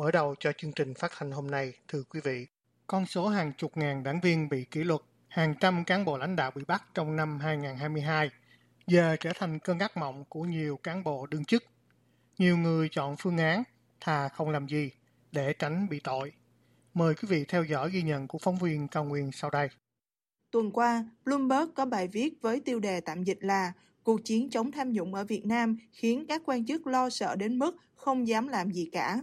Mở đầu cho chương trình phát hành hôm nay, thưa quý vị, con số hàng chục ngàn đảng viên bị kỷ luật, hàng trăm cán bộ lãnh đạo bị bắt trong năm 2022 giờ trở thành cơn ác mộng của nhiều cán bộ đương chức. Nhiều người chọn phương án thà không làm gì để tránh bị tội. Mời quý vị theo dõi ghi nhận của phóng viên Cao Nguyên sau đây. Tuần qua, Bloomberg có bài viết với tiêu đề tạm dịch là Cuộc chiến chống tham nhũng ở Việt Nam khiến các quan chức lo sợ đến mức không dám làm gì cả.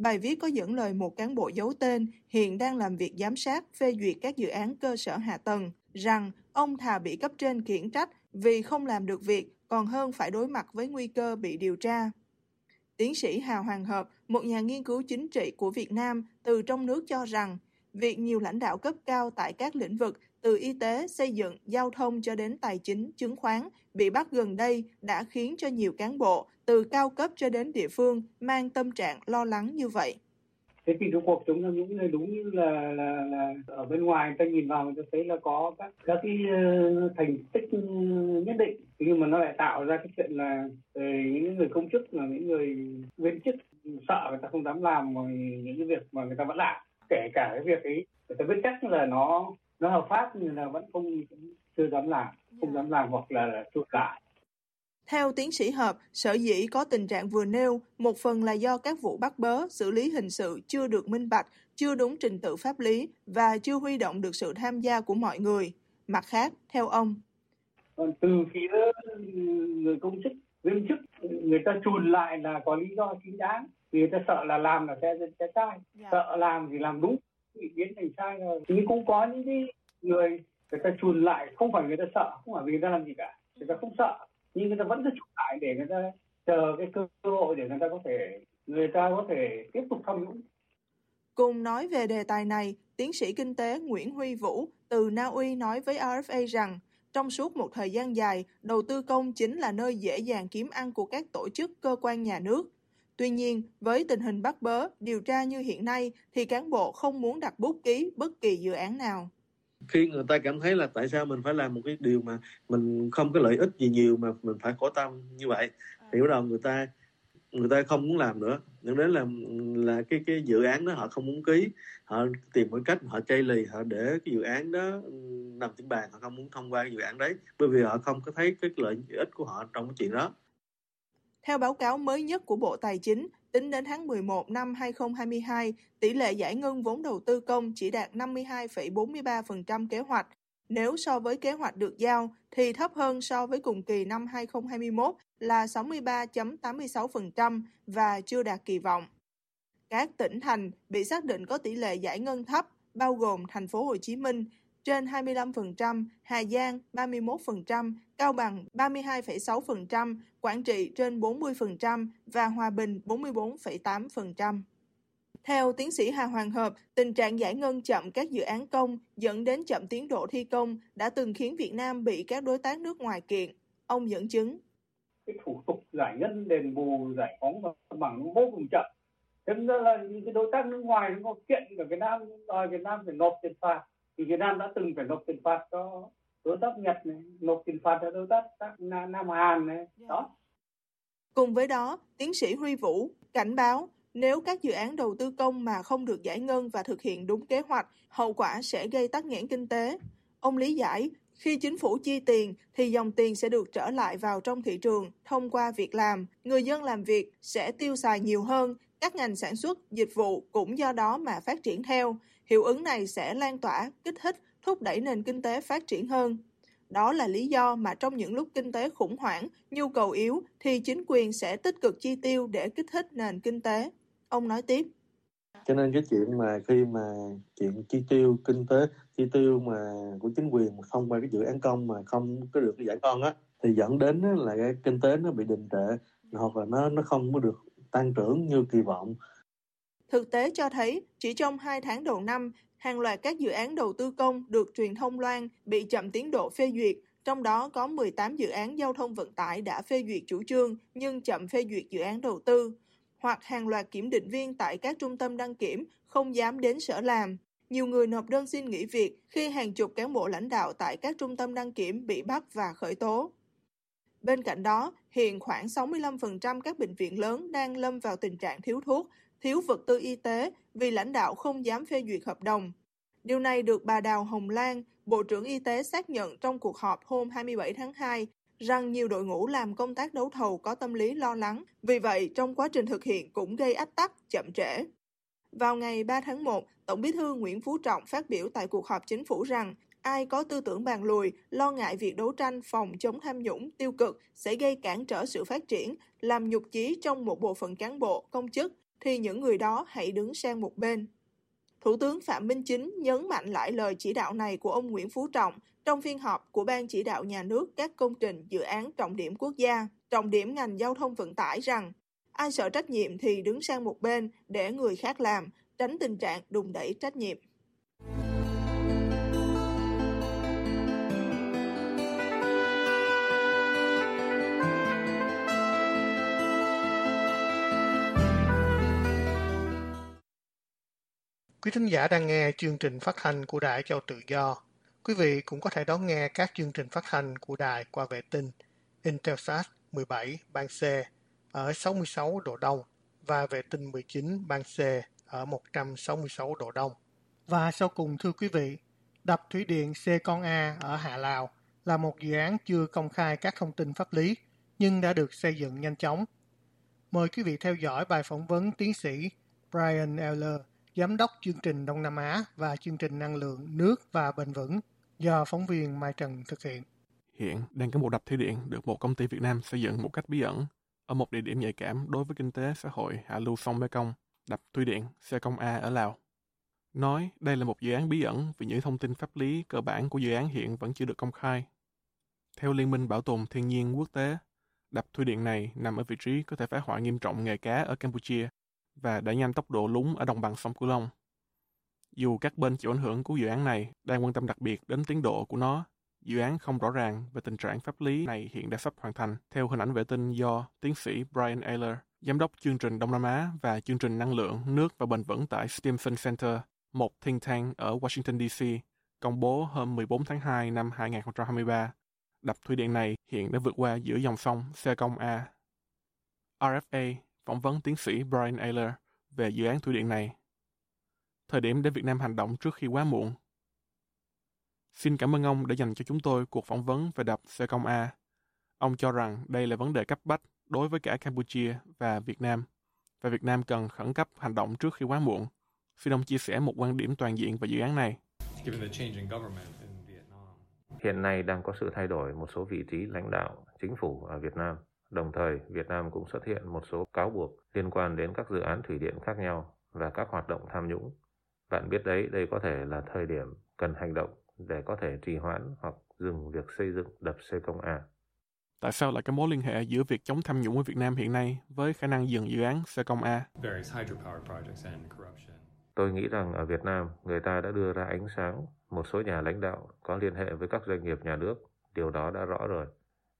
Bài viết có dẫn lời một cán bộ giấu tên hiện đang làm việc giám sát phê duyệt các dự án cơ sở hạ tầng, rằng ông thà bị cấp trên khiển trách vì không làm được việc còn hơn phải đối mặt với nguy cơ bị điều tra. Tiến sĩ Hà Hoàng Hợp, một nhà nghiên cứu chính trị của Việt Nam từ trong nước cho rằng, việc nhiều lãnh đạo cấp cao tại các lĩnh vực từ y tế, xây dựng, giao thông cho đến tài chính, chứng khoán bị bắt gần đây đã khiến cho nhiều cán bộ từ cao cấp cho đến địa phương mang tâm trạng lo lắng như vậy. Thế thì cái cuộc chống tham nhũng này đúng như là, là là ở bên ngoài người ta nhìn vào người ta thấy là có các các cái ờ, thành tích ừ, nhất định nhưng mà nó lại tạo ra cái chuyện là ờ, những người công chức là những người viên chức sợ người ta không dám làm những cái việc mà người ta vẫn làm kể cả cái việc ấy ta biết chắc là nó nó hợp pháp nhưng là vẫn không chưa dám làm không dám làm hoặc là, là chuột lại theo tiến sĩ Hợp, sở dĩ có tình trạng vừa nêu, một phần là do các vụ bắt bớ, xử lý hình sự chưa được minh bạch, chưa đúng trình tự pháp lý và chưa huy động được sự tham gia của mọi người. Mặt khác, theo ông. Còn từ phía người công chức, viên chức, người ta chùn lại là có lý do chính đáng. Vì ta sợ là làm là sẽ, sẽ sai. Yeah. Dạ. Sợ làm thì làm đúng, bị biến thành sai rồi. Nhưng cũng có những cái người người ta chùn lại không phải người ta sợ, không phải vì người ta làm gì cả. Người ta không sợ nhưng người ta vẫn cứ chụp lại để người ta chờ cái cơ hội để người ta có thể người ta có thể tiếp tục tham nhũng Cùng nói về đề tài này, tiến sĩ kinh tế Nguyễn Huy Vũ từ Na Uy nói với RFA rằng trong suốt một thời gian dài, đầu tư công chính là nơi dễ dàng kiếm ăn của các tổ chức cơ quan nhà nước. Tuy nhiên, với tình hình bắt bớ, điều tra như hiện nay thì cán bộ không muốn đặt bút ký bất kỳ dự án nào. Khi người ta cảm thấy là tại sao mình phải làm một cái điều mà mình không có lợi ích gì nhiều mà mình phải khổ tâm như vậy thì bắt đầu người ta người ta không muốn làm nữa. Dẫn đến là là cái cái dự án đó họ không muốn ký họ tìm mọi cách họ chây lì họ để cái dự án đó ừ, nằm trên bàn họ không muốn thông qua cái dự án đấy bởi vì họ không có thấy cái lợi ích của họ trong cái chuyện đó theo báo cáo mới nhất của Bộ Tài chính, tính đến tháng 11 năm 2022, tỷ lệ giải ngân vốn đầu tư công chỉ đạt 52,43% kế hoạch. Nếu so với kế hoạch được giao thì thấp hơn so với cùng kỳ năm 2021 là 63.86% và chưa đạt kỳ vọng. Các tỉnh thành bị xác định có tỷ lệ giải ngân thấp bao gồm thành phố Hồ Chí Minh, trên 25%, Hà Giang 31%, Cao Bằng 32,6%, Quảng Trị trên 40% và Hòa Bình 44,8%. Theo tiến sĩ Hà Hoàng Hợp, tình trạng giải ngân chậm các dự án công dẫn đến chậm tiến độ thi công đã từng khiến Việt Nam bị các đối tác nước ngoài kiện. Ông dẫn chứng. Cái thủ tục giải ngân đền bù, giải phóng bằng vô cùng chậm. Thế nên là những cái đối tác nước ngoài nó kiện ở Việt Nam, đòi Việt Nam phải nộp tiền phạt thì Việt Nam đã từng phải nộp tiền phạt cho đối tác Nhật này, nộp tiền phạt cho đối tác các Nam Hàn này, dạ. đó. Cùng với đó, tiến sĩ Huy Vũ cảnh báo nếu các dự án đầu tư công mà không được giải ngân và thực hiện đúng kế hoạch, hậu quả sẽ gây tắc nghẽn kinh tế. Ông lý giải, Khi chính phủ chi tiền thì dòng tiền sẽ được trở lại vào trong thị trường thông qua việc làm. Người dân làm việc sẽ tiêu xài nhiều hơn, các ngành sản xuất, dịch vụ cũng do đó mà phát triển theo. Hiệu ứng này sẽ lan tỏa, kích thích, thúc đẩy nền kinh tế phát triển hơn. Đó là lý do mà trong những lúc kinh tế khủng hoảng, nhu cầu yếu thì chính quyền sẽ tích cực chi tiêu để kích thích nền kinh tế. Ông nói tiếp. Cho nên cái chuyện mà khi mà chuyện chi tiêu kinh tế, chi tiêu mà của chính quyền mà không qua cái dự án công mà không có được cái giải con á thì dẫn đến là cái kinh tế nó bị đình trệ hoặc là nó nó không có được tăng trưởng như kỳ vọng. Thực tế cho thấy, chỉ trong 2 tháng đầu năm, hàng loạt các dự án đầu tư công được truyền thông loan bị chậm tiến độ phê duyệt, trong đó có 18 dự án giao thông vận tải đã phê duyệt chủ trương nhưng chậm phê duyệt dự án đầu tư, hoặc hàng loạt kiểm định viên tại các trung tâm đăng kiểm không dám đến sở làm. Nhiều người nộp đơn xin nghỉ việc khi hàng chục cán bộ lãnh đạo tại các trung tâm đăng kiểm bị bắt và khởi tố. Bên cạnh đó, hiện khoảng 65% các bệnh viện lớn đang lâm vào tình trạng thiếu thuốc, thiếu vật tư y tế vì lãnh đạo không dám phê duyệt hợp đồng. Điều này được bà Đào Hồng Lan, Bộ trưởng Y tế xác nhận trong cuộc họp hôm 27 tháng 2 rằng nhiều đội ngũ làm công tác đấu thầu có tâm lý lo lắng, vì vậy trong quá trình thực hiện cũng gây ách tắc, chậm trễ. Vào ngày 3 tháng 1, Tổng bí thư Nguyễn Phú Trọng phát biểu tại cuộc họp chính phủ rằng ai có tư tưởng bàn lùi, lo ngại việc đấu tranh phòng chống tham nhũng, tiêu cực sẽ gây cản trở sự phát triển, làm nhục chí trong một bộ phận cán bộ, công chức, thì những người đó hãy đứng sang một bên. Thủ tướng Phạm Minh Chính nhấn mạnh lại lời chỉ đạo này của ông Nguyễn Phú Trọng trong phiên họp của Ban chỉ đạo nhà nước các công trình dự án trọng điểm quốc gia, trọng điểm ngành giao thông vận tải rằng ai sợ trách nhiệm thì đứng sang một bên để người khác làm, tránh tình trạng đùng đẩy trách nhiệm. Quý thính giả đang nghe chương trình phát thanh của Đài Châu Tự Do. Quý vị cũng có thể đón nghe các chương trình phát thanh của đài qua vệ tinh Intelsat 17 ban C ở 66 độ Đông và vệ tinh 19 ban C ở 166 độ Đông. Và sau cùng thưa quý vị, đập thủy điện C con A ở Hạ Lào là một dự án chưa công khai các thông tin pháp lý nhưng đã được xây dựng nhanh chóng. Mời quý vị theo dõi bài phỏng vấn tiến sĩ Brian Eller, giám đốc chương trình Đông Nam Á và chương trình năng lượng nước và bền vững do phóng viên Mai Trần thực hiện. Hiện đang có một đập thủy điện được một công ty Việt Nam xây dựng một cách bí ẩn ở một địa điểm nhạy cảm đối với kinh tế xã hội hạ lưu sông Mekong, đập thủy điện Xe Công A ở Lào. Nói đây là một dự án bí ẩn vì những thông tin pháp lý cơ bản của dự án hiện vẫn chưa được công khai. Theo Liên minh Bảo tồn Thiên nhiên Quốc tế, đập thủy điện này nằm ở vị trí có thể phá hoại nghiêm trọng nghề cá ở Campuchia và đẩy nhanh tốc độ lún ở đồng bằng sông Cửu Long. Dù các bên chịu ảnh hưởng của dự án này đang quan tâm đặc biệt đến tiến độ của nó, dự án không rõ ràng về tình trạng pháp lý này hiện đã sắp hoàn thành theo hình ảnh vệ tinh do tiến sĩ Brian Ayler, giám đốc chương trình Đông Nam Á và chương trình năng lượng, nước và bền vững tại Stimson Center, một think tank ở Washington DC, công bố hôm 14 tháng 2 năm 2023. Đập thủy điện này hiện đã vượt qua giữa dòng sông Sê-công A. RFA phỏng vấn tiến sĩ Brian Ayler về dự án thủy điện này thời điểm để Việt Nam hành động trước khi quá muộn. Xin cảm ơn ông đã dành cho chúng tôi cuộc phỏng vấn về đập Xe Công A. Ông cho rằng đây là vấn đề cấp bách đối với cả Campuchia và Việt Nam, và Việt Nam cần khẩn cấp hành động trước khi quá muộn. Xin ông chia sẻ một quan điểm toàn diện về dự án này. Hiện nay đang có sự thay đổi một số vị trí lãnh đạo chính phủ ở Việt Nam. Đồng thời, Việt Nam cũng xuất hiện một số cáo buộc liên quan đến các dự án thủy điện khác nhau và các hoạt động tham nhũng bạn biết đấy, đây có thể là thời điểm cần hành động để có thể trì hoãn hoặc dừng việc xây dựng đập xây công A. Tại sao lại có mối liên hệ giữa việc chống tham nhũng ở Việt Nam hiện nay với khả năng dừng dự án xây công A? Tôi nghĩ rằng ở Việt Nam, người ta đã đưa ra ánh sáng một số nhà lãnh đạo có liên hệ với các doanh nghiệp nhà nước. Điều đó đã rõ rồi.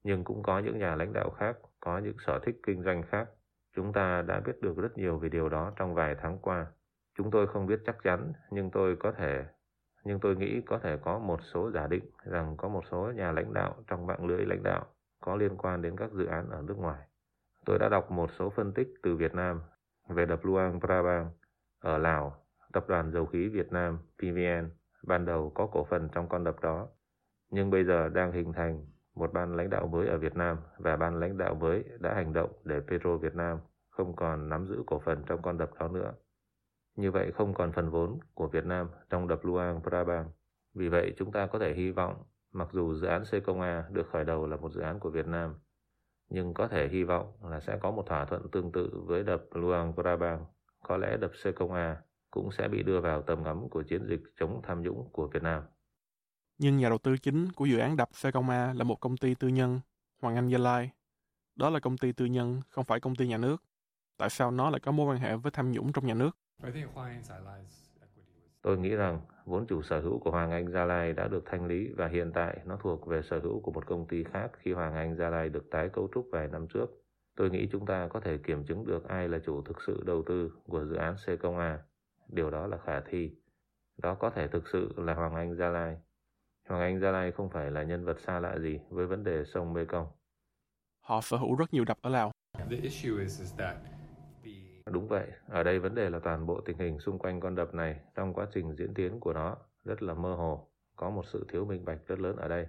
Nhưng cũng có những nhà lãnh đạo khác, có những sở thích kinh doanh khác. Chúng ta đã biết được rất nhiều về điều đó trong vài tháng qua. Chúng tôi không biết chắc chắn, nhưng tôi có thể nhưng tôi nghĩ có thể có một số giả định rằng có một số nhà lãnh đạo trong mạng lưới lãnh đạo có liên quan đến các dự án ở nước ngoài. Tôi đã đọc một số phân tích từ Việt Nam về đập Luang Prabang ở Lào, tập đoàn dầu khí Việt Nam PVN ban đầu có cổ phần trong con đập đó. Nhưng bây giờ đang hình thành một ban lãnh đạo mới ở Việt Nam và ban lãnh đạo mới đã hành động để Petro Việt Nam không còn nắm giữ cổ phần trong con đập đó nữa. Như vậy không còn phần vốn của Việt Nam trong đập Luang Prabang. Vì vậy chúng ta có thể hy vọng mặc dù dự án C công A được khởi đầu là một dự án của Việt Nam, nhưng có thể hy vọng là sẽ có một thỏa thuận tương tự với đập Luang Prabang. Có lẽ đập C công A cũng sẽ bị đưa vào tầm ngắm của chiến dịch chống tham nhũng của Việt Nam. Nhưng nhà đầu tư chính của dự án đập xe công A là một công ty tư nhân, Hoàng Anh Gia Lai. Đó là công ty tư nhân, không phải công ty nhà nước. Tại sao nó lại có mối quan hệ với tham nhũng trong nhà nước? Tôi nghĩ rằng vốn chủ sở hữu của Hoàng Anh Gia Lai đã được thanh lý và hiện tại nó thuộc về sở hữu của một công ty khác khi Hoàng Anh Gia Lai được tái cấu trúc vài năm trước. Tôi nghĩ chúng ta có thể kiểm chứng được ai là chủ thực sự đầu tư của dự án C công A. Điều đó là khả thi. Đó có thể thực sự là Hoàng Anh Gia Lai. Hoàng Anh Gia Lai không phải là nhân vật xa lạ gì với vấn đề sông Mekong. Họ sở hữu rất nhiều đập ở Lào. Đúng vậy, ở đây vấn đề là toàn bộ tình hình xung quanh con đập này trong quá trình diễn tiến của nó rất là mơ hồ, có một sự thiếu minh bạch rất lớn ở đây.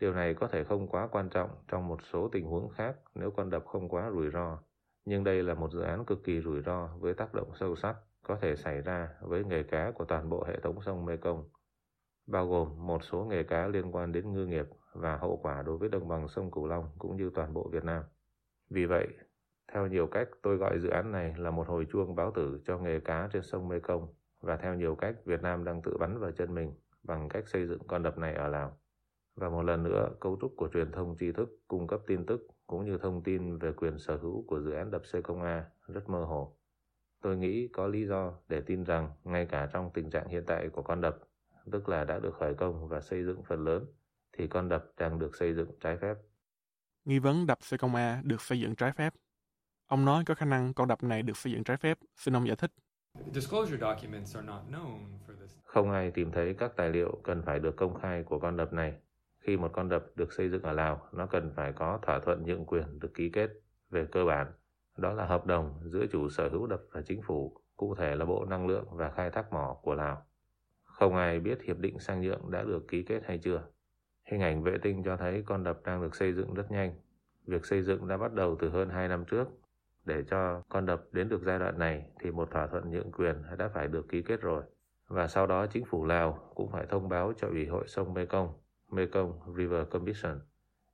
Điều này có thể không quá quan trọng trong một số tình huống khác nếu con đập không quá rủi ro, nhưng đây là một dự án cực kỳ rủi ro với tác động sâu sắc có thể xảy ra với nghề cá của toàn bộ hệ thống sông Mekong, bao gồm một số nghề cá liên quan đến ngư nghiệp và hậu quả đối với đồng bằng sông Cửu Long cũng như toàn bộ Việt Nam. Vì vậy, theo nhiều cách, tôi gọi dự án này là một hồi chuông báo tử cho nghề cá trên sông Mekong và theo nhiều cách, Việt Nam đang tự bắn vào chân mình bằng cách xây dựng con đập này ở Lào. Và một lần nữa, cấu trúc của truyền thông tri thức cung cấp tin tức cũng như thông tin về quyền sở hữu của dự án đập C công A rất mơ hồ. Tôi nghĩ có lý do để tin rằng ngay cả trong tình trạng hiện tại của con đập, tức là đã được khởi công và xây dựng phần lớn, thì con đập đang được xây dựng trái phép. Nghi vấn đập C công A được xây dựng trái phép Ông nói có khả năng con đập này được xây dựng trái phép. Xin ông giải thích. Không ai tìm thấy các tài liệu cần phải được công khai của con đập này. Khi một con đập được xây dựng ở Lào, nó cần phải có thỏa thuận nhượng quyền được ký kết về cơ bản. Đó là hợp đồng giữa chủ sở hữu đập và chính phủ, cụ thể là Bộ Năng lượng và Khai thác mỏ của Lào. Không ai biết hiệp định sang nhượng đã được ký kết hay chưa. Hình ảnh vệ tinh cho thấy con đập đang được xây dựng rất nhanh. Việc xây dựng đã bắt đầu từ hơn 2 năm trước để cho con đập đến được giai đoạn này thì một thỏa thuận nhượng quyền đã phải được ký kết rồi. Và sau đó chính phủ Lào cũng phải thông báo cho Ủy hội sông Mekong, Mekong River Commission.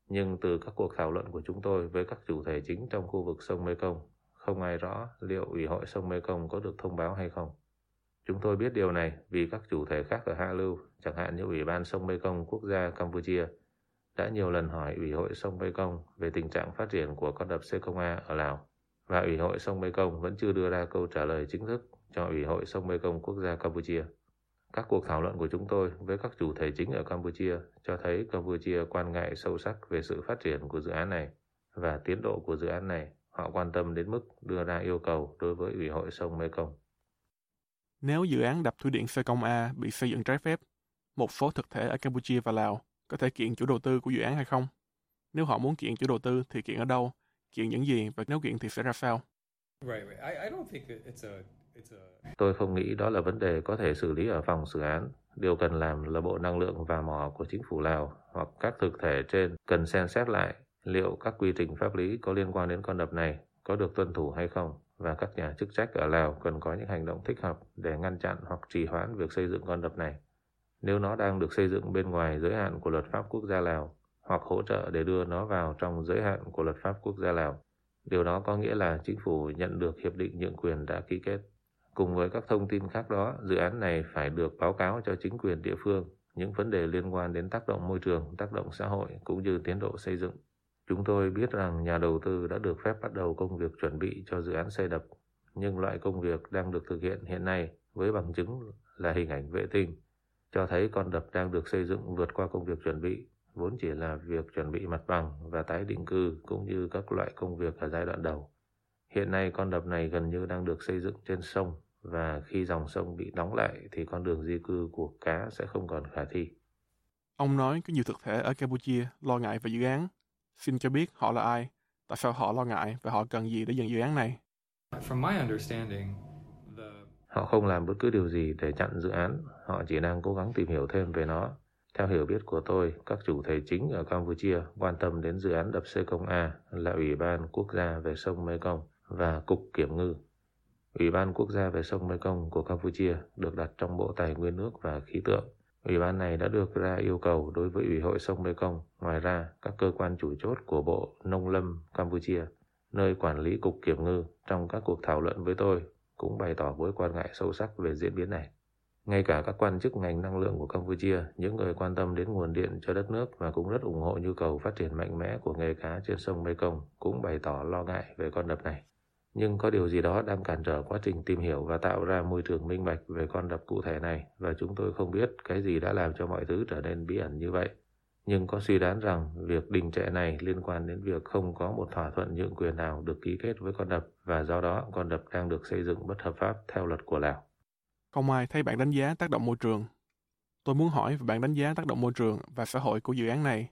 Nhưng từ các cuộc thảo luận của chúng tôi với các chủ thể chính trong khu vực sông Mekong, không ai rõ liệu Ủy hội sông Mekong có được thông báo hay không. Chúng tôi biết điều này vì các chủ thể khác ở Hạ Lưu, chẳng hạn như Ủy ban sông Mekong quốc gia Campuchia, đã nhiều lần hỏi Ủy hội sông Mekong về tình trạng phát triển của con đập Sekonga ở Lào và Ủy hội sông Mekong vẫn chưa đưa ra câu trả lời chính thức cho Ủy hội sông Mekong quốc gia Campuchia. Các cuộc thảo luận của chúng tôi với các chủ thể chính ở Campuchia cho thấy Campuchia quan ngại sâu sắc về sự phát triển của dự án này và tiến độ của dự án này. Họ quan tâm đến mức đưa ra yêu cầu đối với Ủy hội sông Mekong. Nếu dự án đập thủy điện Sê Công A bị xây dựng trái phép, một số thực thể ở Campuchia và Lào có thể kiện chủ đầu tư của dự án hay không? Nếu họ muốn kiện chủ đầu tư thì kiện ở đâu kiện những gì và nếu kiện thì sẽ ra sao? Tôi không nghĩ đó là vấn đề có thể xử lý ở phòng xử án. Điều cần làm là Bộ Năng lượng và Mỏ của chính phủ Lào hoặc các thực thể trên cần xem xét lại liệu các quy trình pháp lý có liên quan đến con đập này có được tuân thủ hay không và các nhà chức trách ở Lào cần có những hành động thích hợp để ngăn chặn hoặc trì hoãn việc xây dựng con đập này. Nếu nó đang được xây dựng bên ngoài giới hạn của luật pháp quốc gia Lào hoặc hỗ trợ để đưa nó vào trong giới hạn của luật pháp quốc gia Lào. Điều đó có nghĩa là chính phủ nhận được hiệp định nhượng quyền đã ký kết. Cùng với các thông tin khác đó, dự án này phải được báo cáo cho chính quyền địa phương những vấn đề liên quan đến tác động môi trường, tác động xã hội cũng như tiến độ xây dựng. Chúng tôi biết rằng nhà đầu tư đã được phép bắt đầu công việc chuẩn bị cho dự án xây đập, nhưng loại công việc đang được thực hiện hiện nay với bằng chứng là hình ảnh vệ tinh cho thấy con đập đang được xây dựng vượt qua công việc chuẩn bị vốn chỉ là việc chuẩn bị mặt bằng và tái định cư cũng như các loại công việc ở giai đoạn đầu. Hiện nay con đập này gần như đang được xây dựng trên sông và khi dòng sông bị đóng lại thì con đường di cư của cá sẽ không còn khả thi. Ông nói có nhiều thực thể ở Campuchia lo ngại về dự án. Xin cho biết họ là ai, tại sao họ lo ngại và họ cần gì để dừng dự án này? Họ không làm bất cứ điều gì để chặn dự án, họ chỉ đang cố gắng tìm hiểu thêm về nó Theo hiểu biết của tôi, các chủ thể chính ở Campuchia quan tâm đến dự án đập Sê Công A là Ủy ban Quốc gia về sông Mekong và Cục Kiểm ngư. Ủy ban Quốc gia về sông Mekong của Campuchia được đặt trong Bộ Tài nguyên nước và Khí tượng. Ủy ban này đã được ra yêu cầu đối với Ủy hội sông Mekong. Ngoài ra, các cơ quan chủ chốt của Bộ Nông lâm Campuchia, nơi quản lý Cục Kiểm ngư trong các cuộc thảo luận với tôi, cũng bày tỏ mối quan ngại sâu sắc về diễn biến này. Ngay cả các quan chức ngành năng lượng của Campuchia, những người quan tâm đến nguồn điện cho đất nước và cũng rất ủng hộ nhu cầu phát triển mạnh mẽ của nghề cá trên sông Mekong cũng bày tỏ lo ngại về con đập này. Nhưng có điều gì đó đang cản trở quá trình tìm hiểu và tạo ra môi trường minh bạch về con đập cụ thể này và chúng tôi không biết cái gì đã làm cho mọi thứ trở nên bí ẩn như vậy. Nhưng có suy đoán rằng việc đình trệ này liên quan đến việc không có một thỏa thuận nhượng quyền nào được ký kết với con đập và do đó con đập đang được xây dựng bất hợp pháp theo luật của Lào. Không ai thấy bạn đánh giá tác động môi trường. Tôi muốn hỏi về bạn đánh giá tác động môi trường và xã hội của dự án này.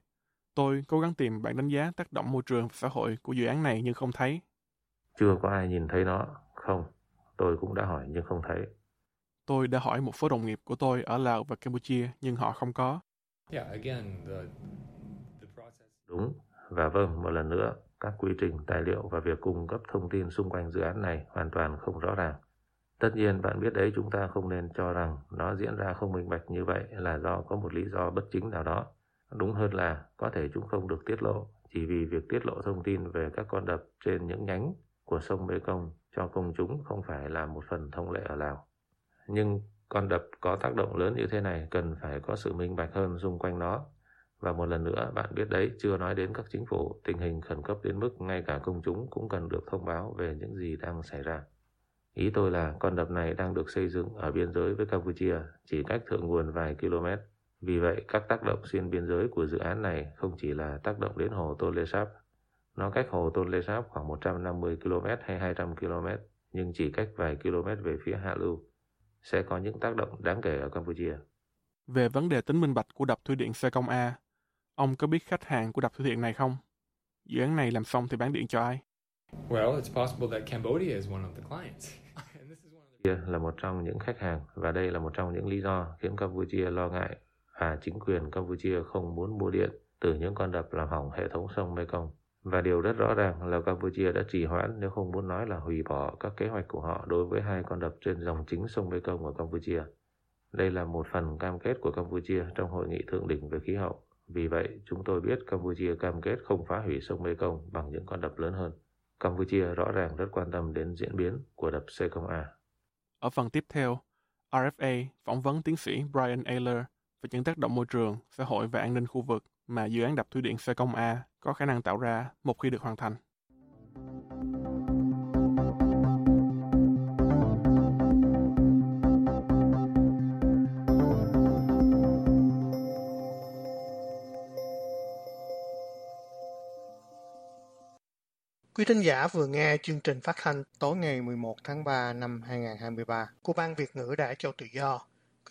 Tôi cố gắng tìm bạn đánh giá tác động môi trường và xã hội của dự án này nhưng không thấy. Chưa có ai nhìn thấy nó. Không, tôi cũng đã hỏi nhưng không thấy. Tôi đã hỏi một số đồng nghiệp của tôi ở Lào và Campuchia nhưng họ không có. Đúng, và vâng, một lần nữa, các quy trình, tài liệu và việc cung cấp thông tin xung quanh dự án này hoàn toàn không rõ ràng. Tất nhiên bạn biết đấy chúng ta không nên cho rằng nó diễn ra không minh bạch như vậy là do có một lý do bất chính nào đó. Đúng hơn là có thể chúng không được tiết lộ chỉ vì việc tiết lộ thông tin về các con đập trên những nhánh của sông Mekong cho công chúng không phải là một phần thông lệ ở Lào. Nhưng con đập có tác động lớn như thế này cần phải có sự minh bạch hơn xung quanh nó. Và một lần nữa, bạn biết đấy, chưa nói đến các chính phủ, tình hình khẩn cấp đến mức ngay cả công chúng cũng cần được thông báo về những gì đang xảy ra. Ý tôi là con đập này đang được xây dựng ở biên giới với Campuchia, chỉ cách thượng nguồn vài km. Vì vậy, các tác động xuyên biên giới của dự án này không chỉ là tác động đến hồ Tonle Sap. Nó cách hồ Tonle Sap khoảng 150 km hay 200 km, nhưng chỉ cách vài km về phía hạ lưu. Sẽ có những tác động đáng kể ở Campuchia. Về vấn đề tính minh bạch của đập thủy điện Sê Công A, ông có biết khách hàng của đập thủy điện này không? Dự án này làm xong thì bán điện cho ai? Well, it's possible that Cambodia is one of the clients. là một trong những khách hàng và đây là một trong những lý do khiến Campuchia lo ngại và chính quyền Campuchia không muốn mua điện từ những con đập làm hỏng hệ thống sông Mekong. Và điều rất rõ ràng là Campuchia đã trì hoãn nếu không muốn nói là hủy bỏ các kế hoạch của họ đối với hai con đập trên dòng chính sông Mekong ở Campuchia. Đây là một phần cam kết của Campuchia trong hội nghị thượng đỉnh về khí hậu. Vì vậy, chúng tôi biết Campuchia cam kết không phá hủy sông Mekong bằng những con đập lớn hơn. Campuchia rõ ràng rất quan tâm đến diễn biến của đập C0A. Ở phần tiếp theo, RFA phỏng vấn tiến sĩ Brian Ayler về những tác động môi trường, xã hội và an ninh khu vực mà dự án đập thủy điện Sê Công A có khả năng tạo ra một khi được hoàn thành. Quý thính giả vừa nghe chương trình phát thanh tối ngày 11 tháng 3 năm 2023 của Ban Việt ngữ Đại Châu Tự Do.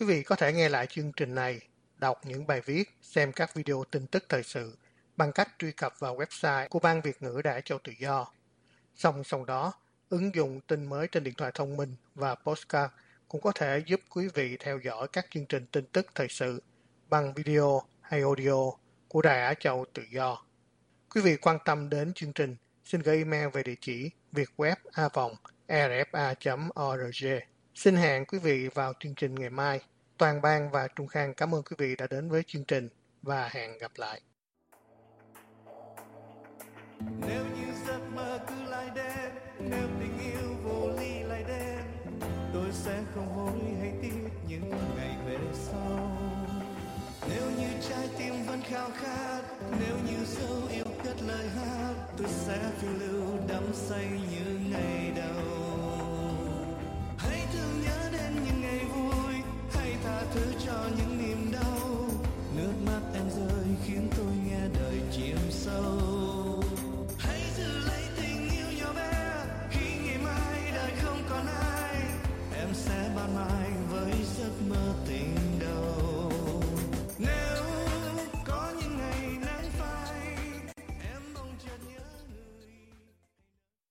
Quý vị có thể nghe lại chương trình này, đọc những bài viết, xem các video tin tức thời sự bằng cách truy cập vào website của Ban Việt ngữ Đài Châu Tự Do. Song song đó, ứng dụng tin mới trên điện thoại thông minh và postcard cũng có thể giúp quý vị theo dõi các chương trình tin tức thời sự bằng video hay audio của Đài Á Châu Tự Do. Quý vị quan tâm đến chương trình xin gửi email về địa chỉ vietwebavong.rfa.org. Xin hẹn quý vị vào chương trình ngày mai. Toàn Bang và Trung Khang cảm ơn quý vị đã đến với chương trình và hẹn gặp lại. Nếu như giấc mơ cứ lại đến, nếu tình yêu vô ly lại đến, tôi sẽ không hối hay tiếc những ngày về sau. Nếu như trái tim vẫn khao khát, nếu như dấu yêu cất lời hát, tôi sẽ phiêu lưu đắm say như ngày đầu.